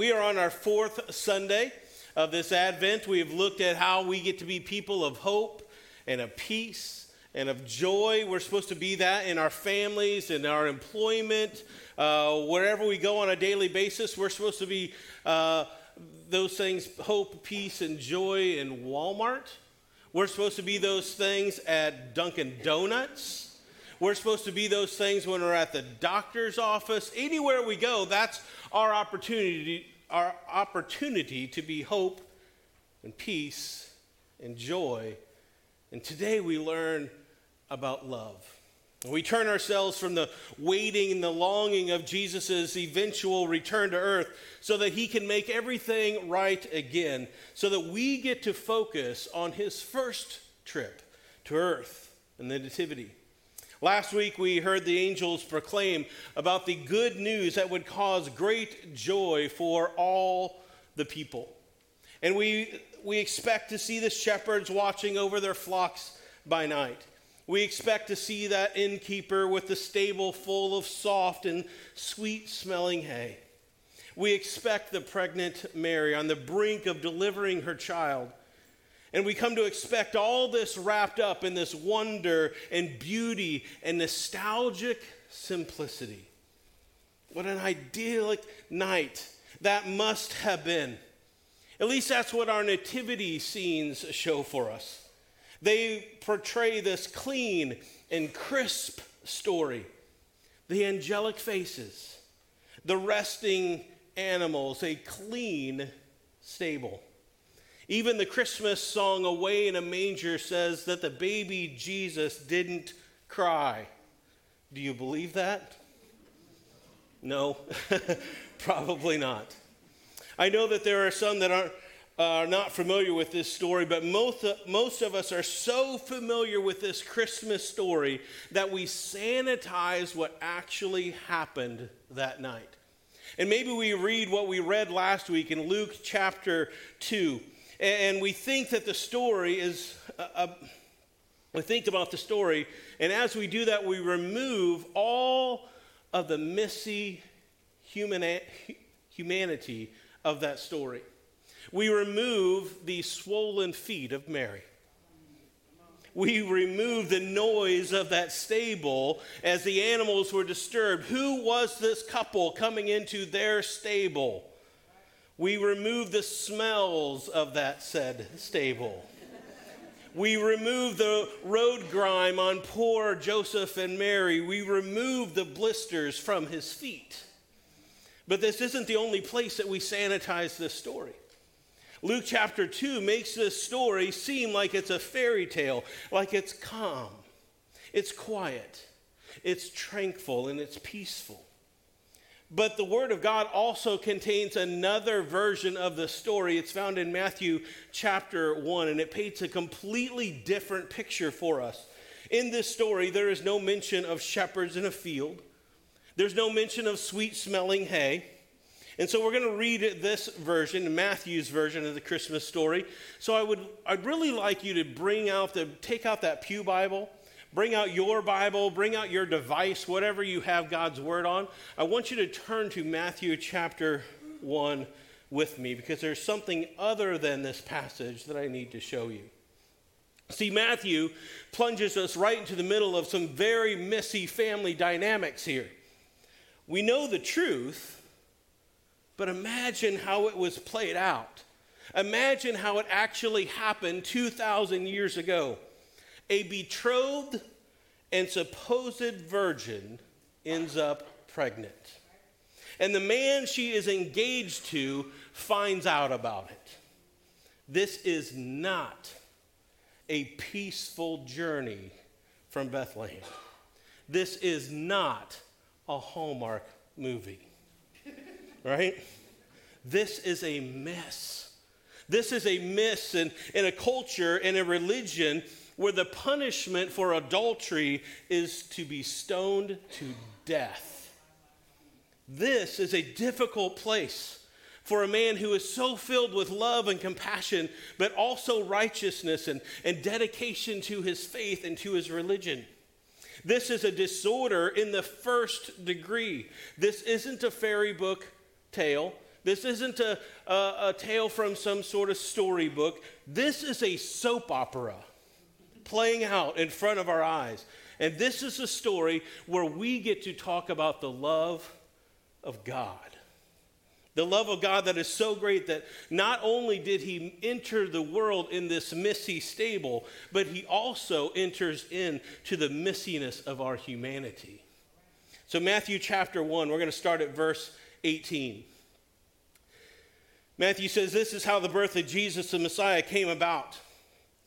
we are on our fourth Sunday of this Advent. We have looked at how we get to be people of hope and of peace and of joy. We're supposed to be that in our families, in our employment, uh, wherever we go on a daily basis. We're supposed to be uh, those things hope, peace, and joy in Walmart. We're supposed to be those things at Dunkin' Donuts. We're supposed to be those things when we're at the doctor's office. Anywhere we go, that's our opportunity, our opportunity to be hope and peace and joy. And today we learn about love. We turn ourselves from the waiting and the longing of Jesus' eventual return to earth so that he can make everything right again, so that we get to focus on his first trip to earth and the Nativity. Last week, we heard the angels proclaim about the good news that would cause great joy for all the people. And we, we expect to see the shepherds watching over their flocks by night. We expect to see that innkeeper with the stable full of soft and sweet smelling hay. We expect the pregnant Mary on the brink of delivering her child. And we come to expect all this wrapped up in this wonder and beauty and nostalgic simplicity. What an idyllic night that must have been. At least that's what our nativity scenes show for us. They portray this clean and crisp story the angelic faces, the resting animals, a clean stable. Even the Christmas song, Away in a Manger, says that the baby Jesus didn't cry. Do you believe that? No, probably not. I know that there are some that aren't, are not familiar with this story, but most, most of us are so familiar with this Christmas story that we sanitize what actually happened that night. And maybe we read what we read last week in Luke chapter 2 and we think that the story is, uh, uh, we think about the story, and as we do that, we remove all of the messy human, humanity of that story. We remove the swollen feet of Mary. We remove the noise of that stable as the animals were disturbed. Who was this couple coming into their stable? We remove the smells of that said stable. We remove the road grime on poor Joseph and Mary. We remove the blisters from his feet. But this isn't the only place that we sanitize this story. Luke chapter 2 makes this story seem like it's a fairy tale, like it's calm, it's quiet, it's tranquil, and it's peaceful. But the Word of God also contains another version of the story. It's found in Matthew chapter 1, and it paints a completely different picture for us. In this story, there is no mention of shepherds in a field, there's no mention of sweet smelling hay. And so we're going to read this version, Matthew's version of the Christmas story. So I would I'd really like you to bring out the take out that Pew Bible Bring out your Bible, bring out your device, whatever you have God's Word on. I want you to turn to Matthew chapter 1 with me because there's something other than this passage that I need to show you. See, Matthew plunges us right into the middle of some very messy family dynamics here. We know the truth, but imagine how it was played out. Imagine how it actually happened 2,000 years ago a betrothed and supposed virgin ends up pregnant. And the man she is engaged to finds out about it. This is not a peaceful journey from Bethlehem. This is not a Hallmark movie, right? This is a mess. This is a mess in, in a culture and a religion where the punishment for adultery is to be stoned to death. This is a difficult place for a man who is so filled with love and compassion, but also righteousness and, and dedication to his faith and to his religion. This is a disorder in the first degree. This isn't a fairy book tale. This isn't a, a, a tale from some sort of storybook. This is a soap opera playing out in front of our eyes. And this is a story where we get to talk about the love of God. The love of God that is so great that not only did he enter the world in this messy stable, but he also enters into the missiness of our humanity. So, Matthew chapter 1, we're going to start at verse 18. Matthew says, This is how the birth of Jesus the Messiah came about.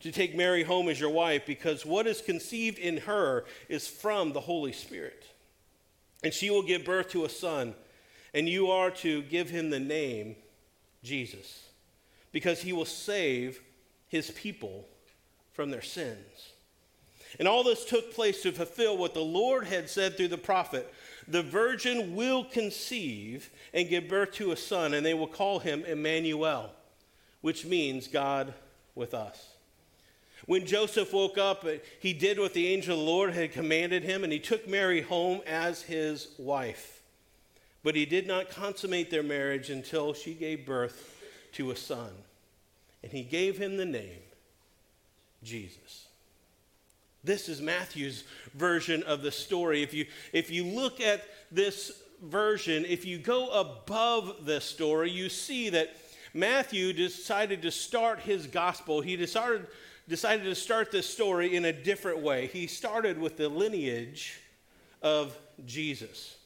to take Mary home as your wife, because what is conceived in her is from the Holy Spirit. And she will give birth to a son, and you are to give him the name Jesus, because he will save his people from their sins. And all this took place to fulfill what the Lord had said through the prophet The virgin will conceive and give birth to a son, and they will call him Emmanuel, which means God with us. When Joseph woke up, uh, he did what the angel of the Lord had commanded him, and he took Mary home as his wife. But he did not consummate their marriage until she gave birth to a son. And he gave him the name Jesus. This is Matthew's version of the story. If you, if you look at this version, if you go above this story, you see that Matthew decided to start his gospel. He decided decided to start this story in a different way. He started with the lineage of Jesus.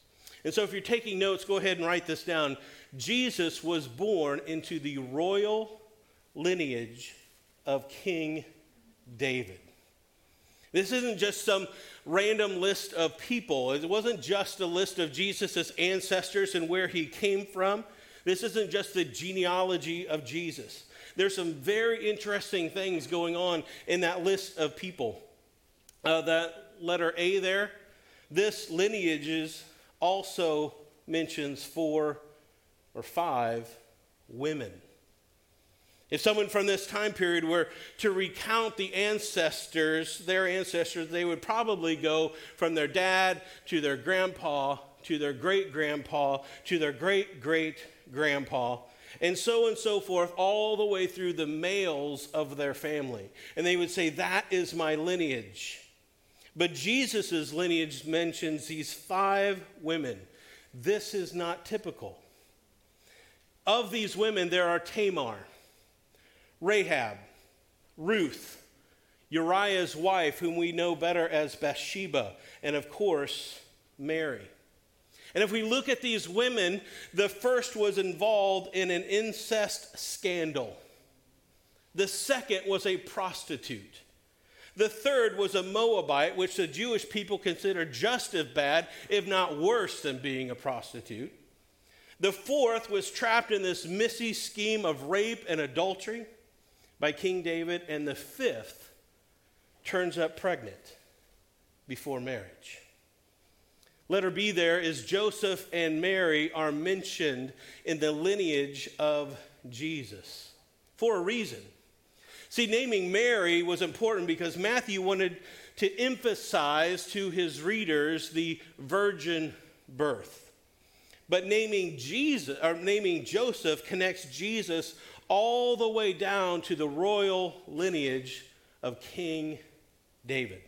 And so, if you're taking notes, go ahead and write this down. Jesus was born into the royal lineage of King David. This isn't just some random list of people. It wasn't just a list of Jesus' ancestors and where he came from. This isn't just the genealogy of Jesus there's some very interesting things going on in that list of people. Uh, that letter A there, this lineages also mentions four or five women. If someone from this time period were to recount the ancestors, their ancestors, they would probably go from their dad to their grandpa to their great grandpa to their great great grandpa and so and so forth, all the way through the males of their family. And they would say, That is my lineage. But Jesus' lineage mentions these five women. This is not typical. Of these women, there are Tamar, Rahab, Ruth, Uriah's wife, whom we know better as Bathsheba, and of course, Mary. And if we look at these women, the first was involved in an incest scandal. The second was a prostitute. The third was a Moabite, which the Jewish people considered just as bad, if not worse, than being a prostitute. The fourth was trapped in this messy scheme of rape and adultery by King David. And the fifth turns up pregnant before marriage. Letter B there is Joseph and Mary are mentioned in the lineage of Jesus for a reason. See, naming Mary was important because Matthew wanted to emphasize to his readers the virgin birth. But naming Jesus or naming Joseph connects Jesus all the way down to the royal lineage of King David.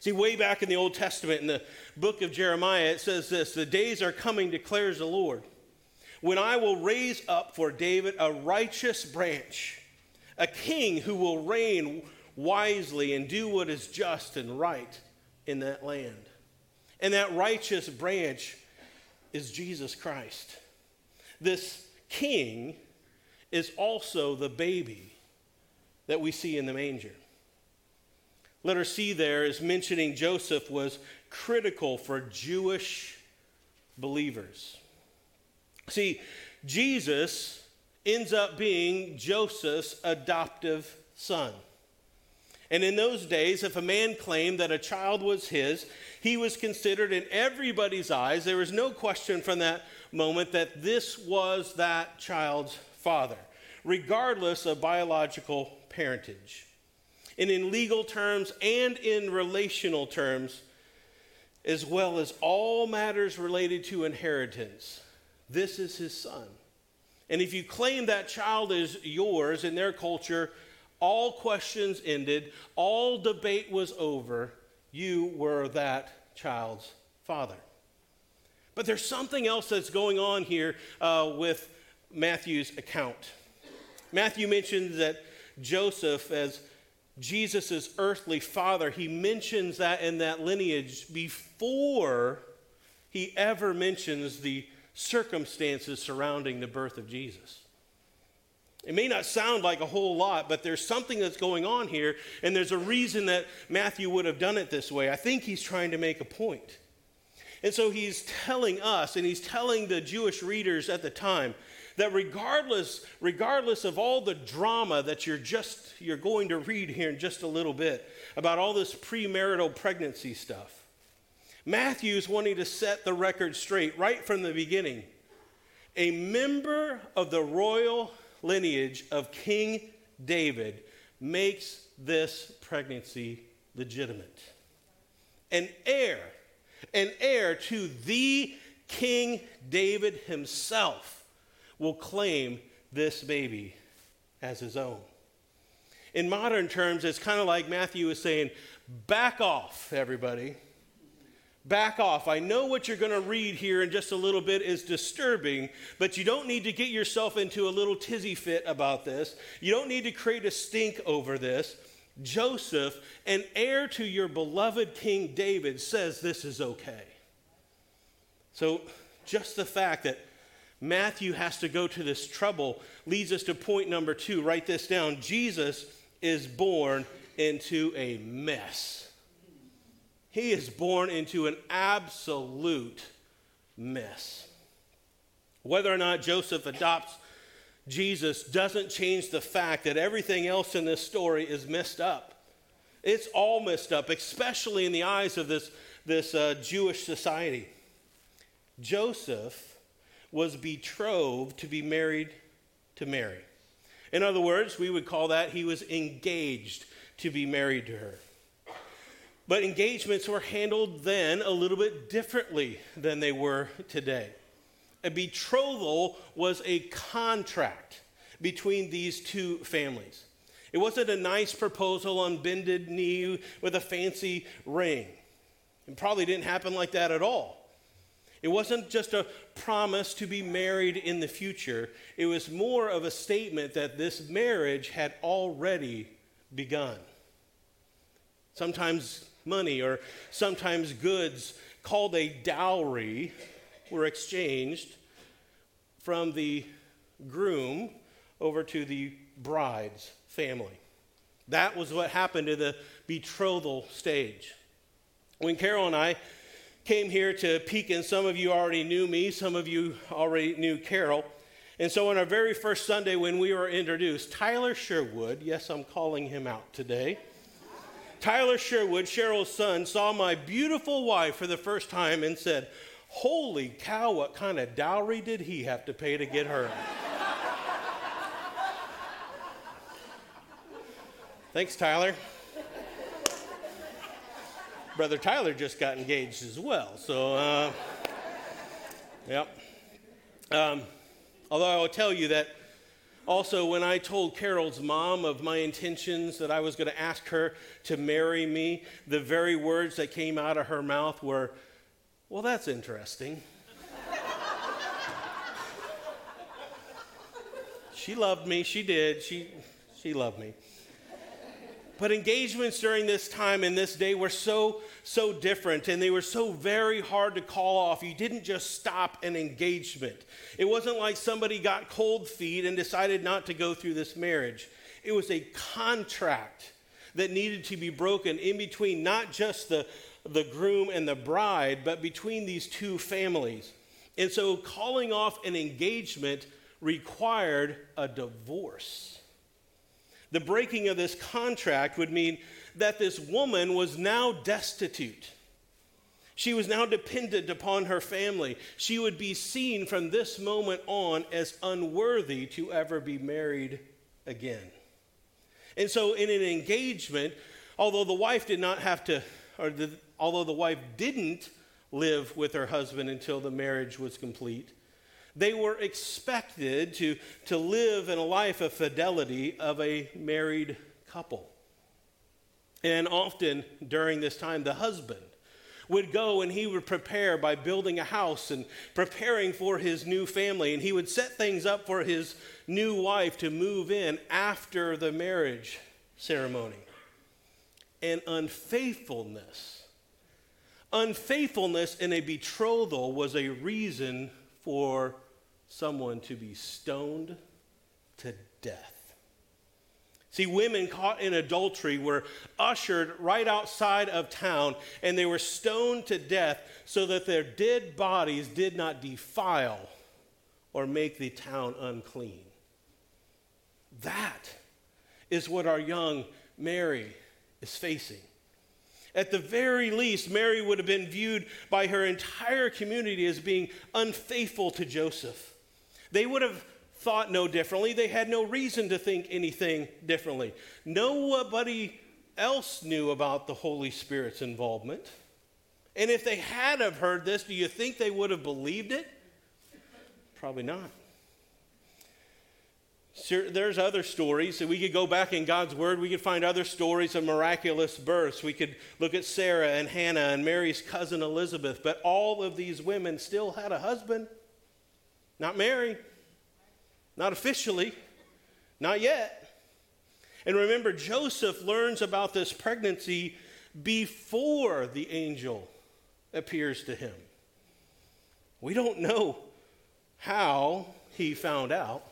See, way back in the Old Testament, in the book of Jeremiah, it says this The days are coming, declares the Lord, when I will raise up for David a righteous branch, a king who will reign wisely and do what is just and right in that land. And that righteous branch is Jesus Christ. This king is also the baby that we see in the manger. Letter C there is mentioning Joseph was critical for Jewish believers. See, Jesus ends up being Joseph's adoptive son. And in those days, if a man claimed that a child was his, he was considered in everybody's eyes, there was no question from that moment that this was that child's father, regardless of biological parentage. And in legal terms and in relational terms, as well as all matters related to inheritance, this is his son. And if you claim that child is yours in their culture, all questions ended, all debate was over. You were that child's father. But there's something else that's going on here uh, with Matthew's account. Matthew mentions that Joseph, as Jesus' earthly father, he mentions that in that lineage before he ever mentions the circumstances surrounding the birth of Jesus. It may not sound like a whole lot, but there's something that's going on here, and there's a reason that Matthew would have done it this way. I think he's trying to make a point. And so he's telling us, and he's telling the Jewish readers at the time, that regardless, regardless of all the drama that you're just you're going to read here in just a little bit about all this premarital pregnancy stuff, Matthew's wanting to set the record straight right from the beginning. A member of the royal lineage of King David makes this pregnancy legitimate. An heir, an heir to the King David himself will claim this baby as his own. In modern terms, it's kind of like Matthew is saying, back off, everybody. Back off. I know what you're going to read here in just a little bit is disturbing, but you don't need to get yourself into a little tizzy fit about this. You don't need to create a stink over this. Joseph, an heir to your beloved King David, says this is okay. So, just the fact that Matthew has to go to this trouble leads us to point number two. Write this down. Jesus is born into a mess. He is born into an absolute mess. Whether or not Joseph adopts Jesus doesn't change the fact that everything else in this story is messed up. It's all messed up, especially in the eyes of this, this uh, Jewish society. Joseph was betrothed to be married to Mary. In other words, we would call that he was engaged to be married to her. But engagements were handled then a little bit differently than they were today. A betrothal was a contract between these two families. It wasn't a nice proposal on bended knee with a fancy ring. It probably didn't happen like that at all. It wasn't just a promise to be married in the future, it was more of a statement that this marriage had already begun. Sometimes money or sometimes goods called a dowry were exchanged from the groom over to the bride's family. That was what happened to the betrothal stage. When Carol and I came here to Pekin, some of you already knew me, some of you already knew Carol. And so, on our very first Sunday when we were introduced, Tyler Sherwood, yes, I'm calling him out today Tyler Sherwood, Cheryl's son, saw my beautiful wife for the first time and said, Holy cow, what kind of dowry did he have to pay to get her? Thanks, Tyler. Brother Tyler just got engaged as well. So, uh, yep. Um, although I will tell you that also, when I told Carol's mom of my intentions that I was going to ask her to marry me, the very words that came out of her mouth were, Well, that's interesting. she loved me. She did. She, she loved me. But engagements during this time and this day were so, so different and they were so very hard to call off. You didn't just stop an engagement. It wasn't like somebody got cold feet and decided not to go through this marriage. It was a contract that needed to be broken in between not just the, the groom and the bride, but between these two families. And so calling off an engagement required a divorce. The breaking of this contract would mean that this woman was now destitute. She was now dependent upon her family. She would be seen from this moment on as unworthy to ever be married again. And so, in an engagement, although the wife did not have to, or the, although the wife didn't live with her husband until the marriage was complete, they were expected to, to live in a life of fidelity of a married couple. And often during this time, the husband would go and he would prepare by building a house and preparing for his new family. And he would set things up for his new wife to move in after the marriage ceremony. And unfaithfulness, unfaithfulness in a betrothal was a reason for someone to be stoned to death. See, women caught in adultery were ushered right outside of town and they were stoned to death so that their dead bodies did not defile or make the town unclean. That is what our young Mary is facing. At the very least, Mary would have been viewed by her entire community as being unfaithful to Joseph. They would have thought no differently. They had no reason to think anything differently. Nobody else knew about the Holy Spirit's involvement. And if they had have heard this, do you think they would have believed it? Probably not. There's other stories. We could go back in God's Word. We could find other stories of miraculous births. We could look at Sarah and Hannah and Mary's cousin Elizabeth. But all of these women still had a husband, not Mary. Not officially, not yet. And remember, Joseph learns about this pregnancy before the angel appears to him. We don't know how he found out.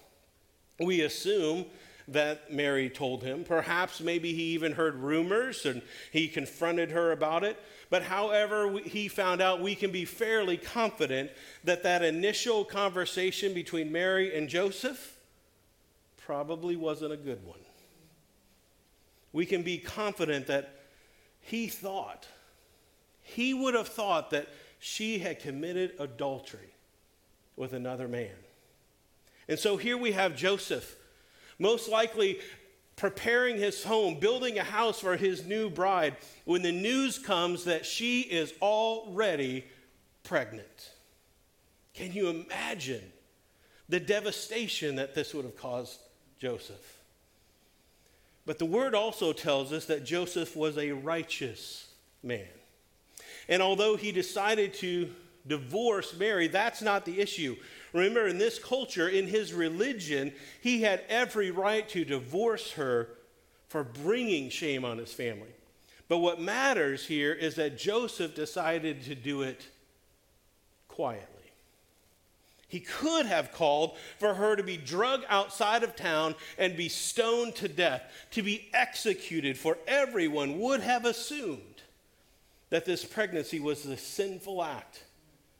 We assume that Mary told him. Perhaps maybe he even heard rumors and he confronted her about it. But however he found out, we can be fairly confident that that initial conversation between Mary and Joseph probably wasn't a good one. We can be confident that he thought, he would have thought that she had committed adultery with another man. And so here we have Joseph, most likely preparing his home, building a house for his new bride, when the news comes that she is already pregnant. Can you imagine the devastation that this would have caused Joseph? But the word also tells us that Joseph was a righteous man. And although he decided to divorce Mary, that's not the issue. Remember, in this culture, in his religion, he had every right to divorce her for bringing shame on his family. But what matters here is that Joseph decided to do it quietly. He could have called for her to be drugged outside of town and be stoned to death, to be executed, for everyone would have assumed that this pregnancy was the sinful act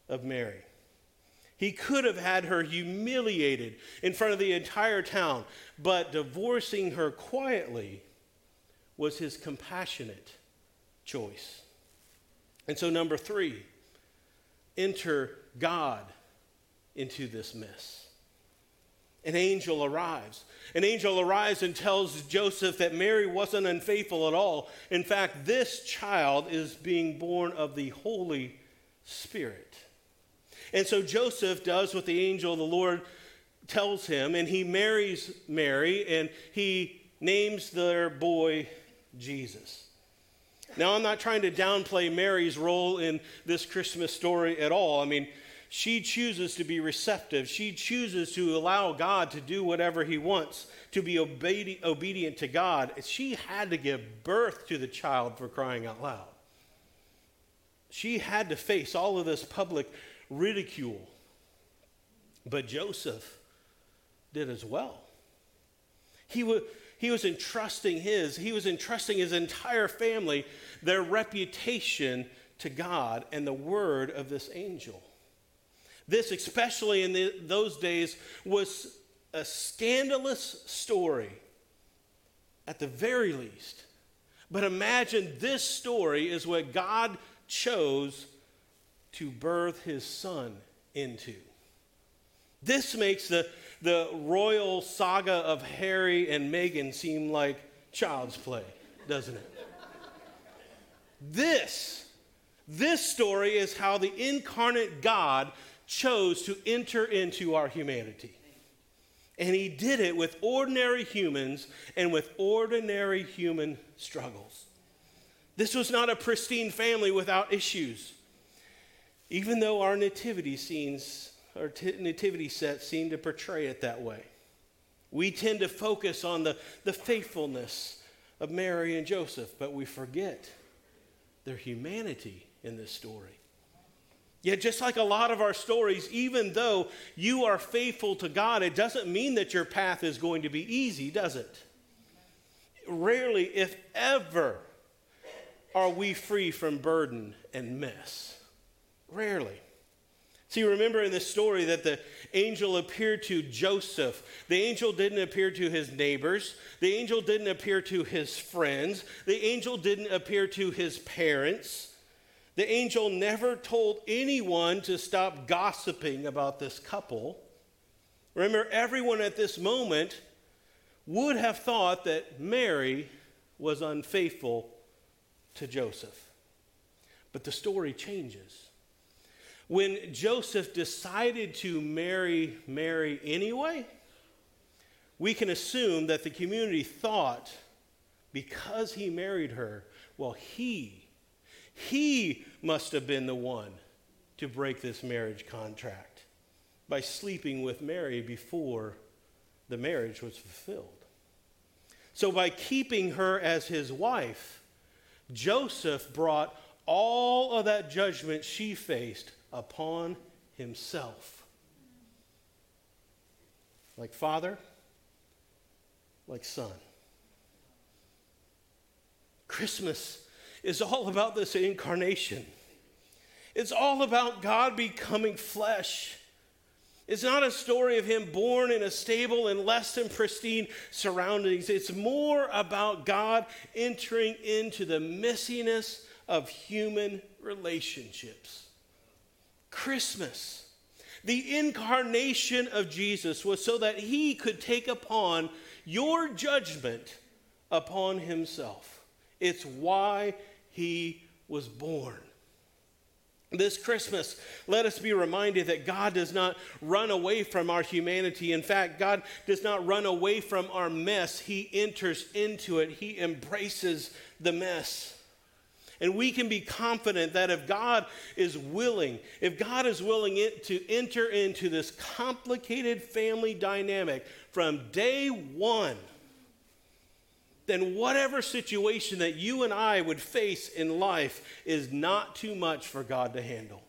of Mary. He could have had her humiliated in front of the entire town, but divorcing her quietly was his compassionate choice. And so, number three, enter God into this mess. An angel arrives. An angel arrives and tells Joseph that Mary wasn't unfaithful at all. In fact, this child is being born of the Holy Spirit. And so Joseph does what the angel of the Lord tells him, and he marries Mary, and he names their boy Jesus. Now, I'm not trying to downplay Mary's role in this Christmas story at all. I mean, she chooses to be receptive. She chooses to allow God to do whatever He wants, to be obedi- obedient to God. She had to give birth to the child for crying out loud. She had to face all of this public ridicule. But Joseph did as well. He, he was entrusting his, he was entrusting his entire family, their reputation to God and the word of this angel. This, especially in the, those days, was a scandalous story at the very least. But imagine this story is what God chose to birth his son into. This makes the, the royal saga of Harry and Meghan seem like child's play, doesn't it? this, this story is how the incarnate God chose to enter into our humanity. And he did it with ordinary humans and with ordinary human struggles. This was not a pristine family without issues. Even though our nativity scenes, our t- nativity sets seem to portray it that way. We tend to focus on the, the faithfulness of Mary and Joseph, but we forget their humanity in this story. Yet, just like a lot of our stories, even though you are faithful to God, it doesn't mean that your path is going to be easy, does it? Rarely, if ever, are we free from burden and mess. Rarely. See, remember in this story that the angel appeared to Joseph. The angel didn't appear to his neighbors. The angel didn't appear to his friends. The angel didn't appear to his parents. The angel never told anyone to stop gossiping about this couple. Remember, everyone at this moment would have thought that Mary was unfaithful to Joseph. But the story changes. When Joseph decided to marry Mary anyway, we can assume that the community thought because he married her, well, he he must have been the one to break this marriage contract by sleeping with Mary before the marriage was fulfilled. So, by keeping her as his wife, Joseph brought all of that judgment she faced upon himself. Like father, like son. Christmas is all about this incarnation. It's all about God becoming flesh. It's not a story of him born in a stable and less than pristine surroundings. It's more about God entering into the messiness of human relationships. Christmas, the incarnation of Jesus, was so that he could take upon your judgment upon himself. It's why he was born. This Christmas, let us be reminded that God does not run away from our humanity. In fact, God does not run away from our mess. He enters into it, He embraces the mess. And we can be confident that if God is willing, if God is willing to enter into this complicated family dynamic from day one, then whatever situation that you and I would face in life is not too much for God to handle.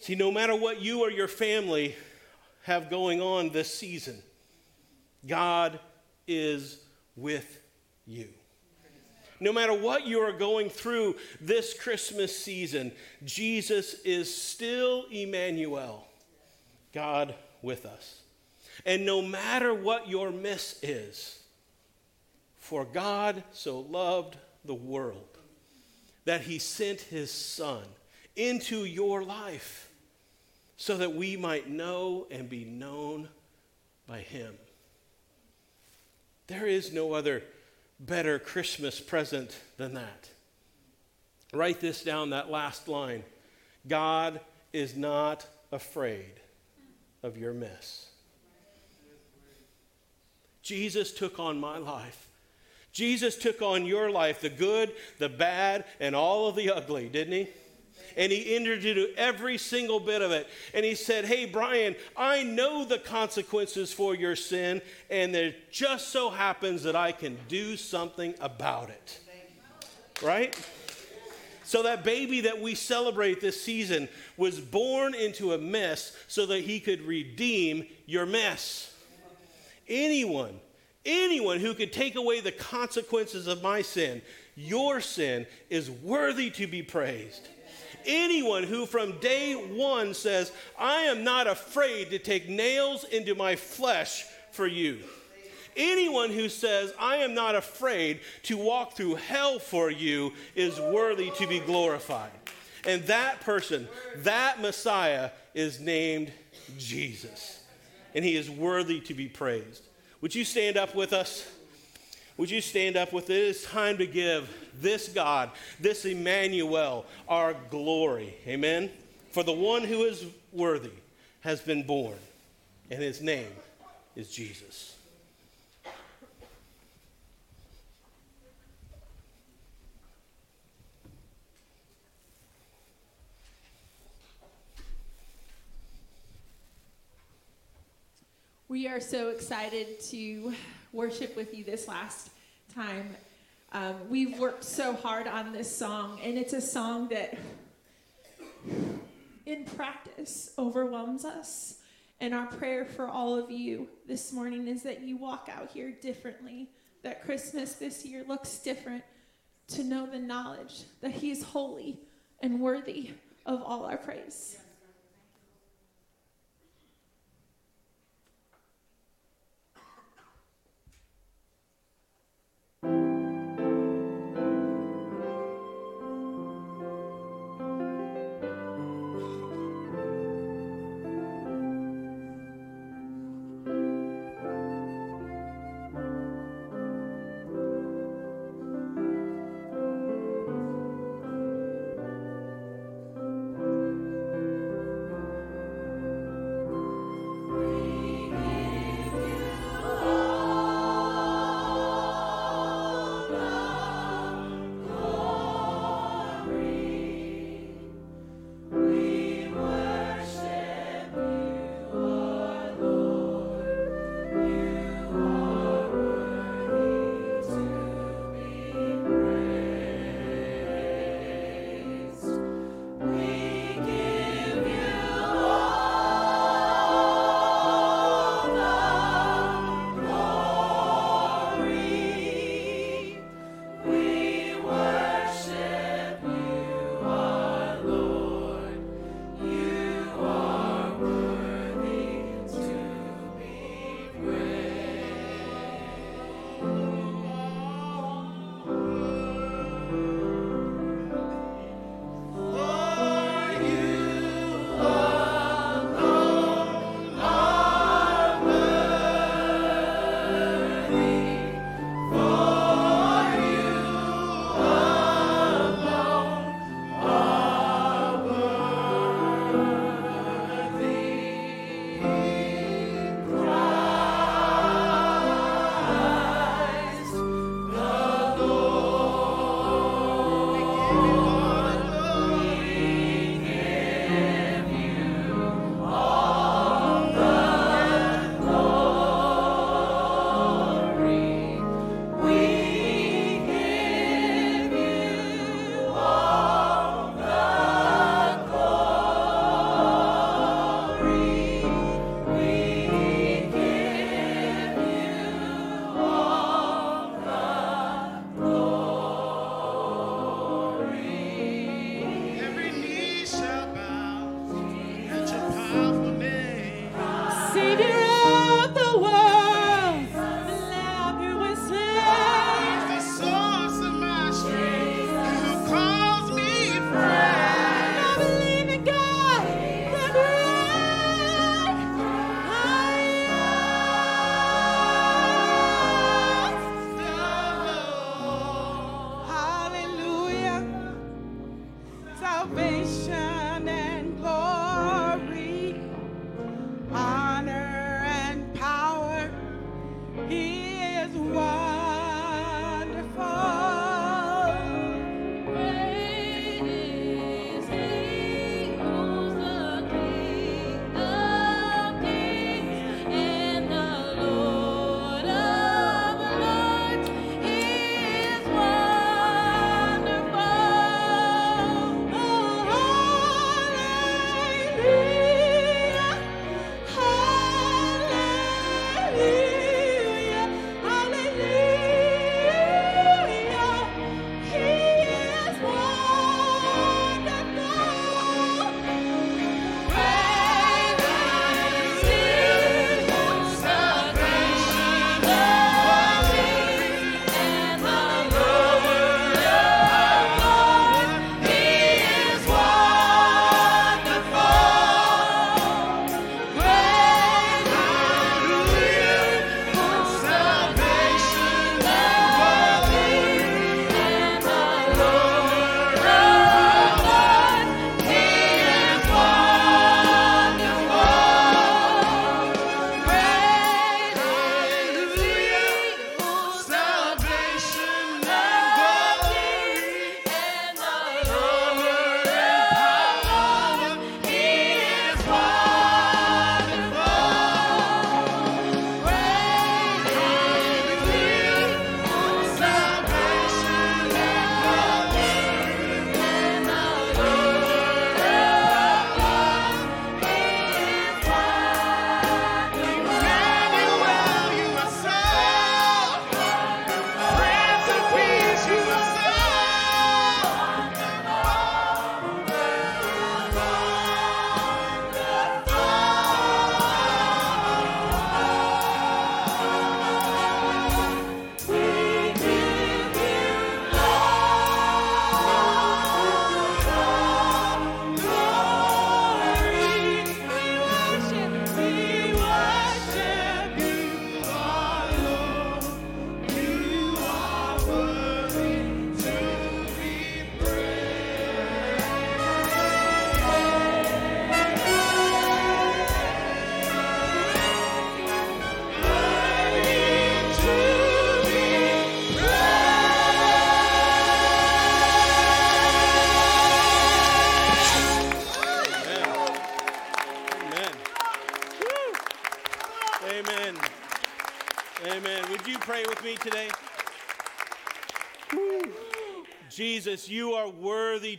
See, no matter what you or your family have going on this season, God is with you. No matter what you are going through this Christmas season, Jesus is still Emmanuel, God with us. And no matter what your miss is, for God so loved the world that he sent his Son into your life so that we might know and be known by him. There is no other better Christmas present than that. Write this down, that last line God is not afraid of your mess. Jesus took on my life Jesus took on your life, the good, the bad, and all of the ugly, didn't he? And he entered into every single bit of it. And he said, Hey, Brian, I know the consequences for your sin, and it just so happens that I can do something about it. Right? So, that baby that we celebrate this season was born into a mess so that he could redeem your mess. Anyone anyone who could take away the consequences of my sin, your sin, is worthy to be praised. Anyone who from day one says, I am not afraid to take nails into my flesh for you. Anyone who says, I am not afraid to walk through hell for you is worthy to be glorified. And that person, that Messiah, is named Jesus. And he is worthy to be praised. Would you stand up with us? Would you stand up with it? It is time to give this God, this Emmanuel, our glory. Amen? For the one who is worthy has been born, and his name is Jesus. We are so excited to worship with you this last time. Um, we've worked so hard on this song, and it's a song that, in practice, overwhelms us. And our prayer for all of you this morning is that you walk out here differently, that Christmas this year looks different, to know the knowledge that He is holy and worthy of all our praise.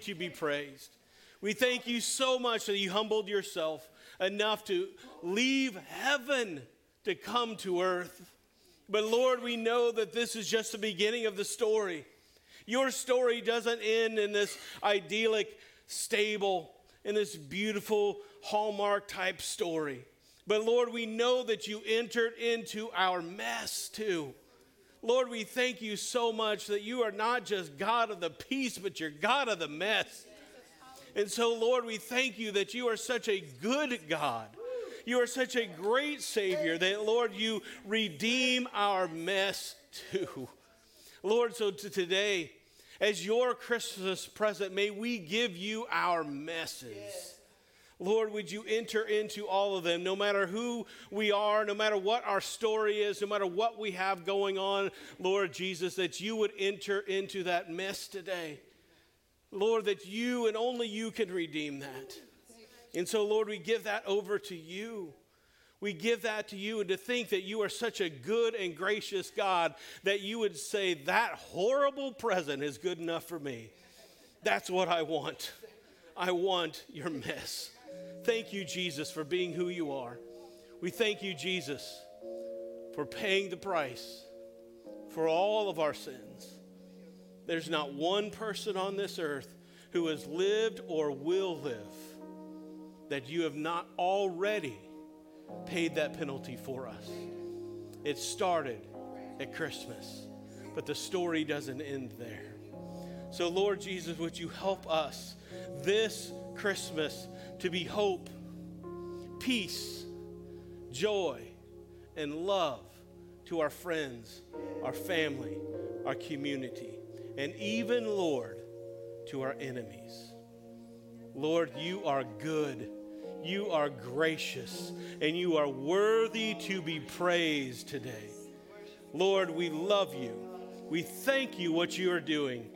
To be praised. We thank you so much that you humbled yourself enough to leave heaven to come to earth. But Lord, we know that this is just the beginning of the story. Your story doesn't end in this idyllic stable, in this beautiful Hallmark type story. But Lord, we know that you entered into our mess too. Lord, we thank you so much that you are not just God of the peace, but you're God of the mess. And so, Lord, we thank you that you are such a good God. You are such a great Savior that, Lord, you redeem our mess too. Lord, so to today, as your Christmas present, may we give you our messes. Lord, would you enter into all of them, no matter who we are, no matter what our story is, no matter what we have going on, Lord Jesus, that you would enter into that mess today. Lord, that you and only you can redeem that. And so, Lord, we give that over to you. We give that to you, and to think that you are such a good and gracious God that you would say, That horrible present is good enough for me. That's what I want. I want your mess. Thank you, Jesus, for being who you are. We thank you, Jesus, for paying the price for all of our sins. There's not one person on this earth who has lived or will live that you have not already paid that penalty for us. It started at Christmas, but the story doesn't end there. So, Lord Jesus, would you help us this Christmas to be hope, peace, joy, and love to our friends, our family, our community, and even, Lord, to our enemies. Lord, you are good, you are gracious, and you are worthy to be praised today. Lord, we love you. We thank you what you are doing.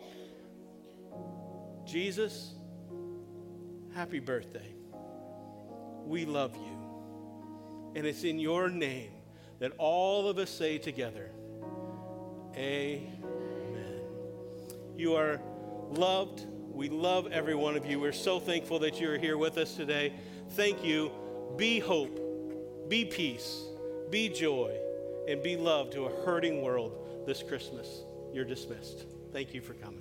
Jesus, happy birthday. We love you. And it's in your name that all of us say together, Amen. You are loved. We love every one of you. We're so thankful that you're here with us today. Thank you. Be hope, be peace, be joy, and be love to a hurting world this Christmas. You're dismissed. Thank you for coming.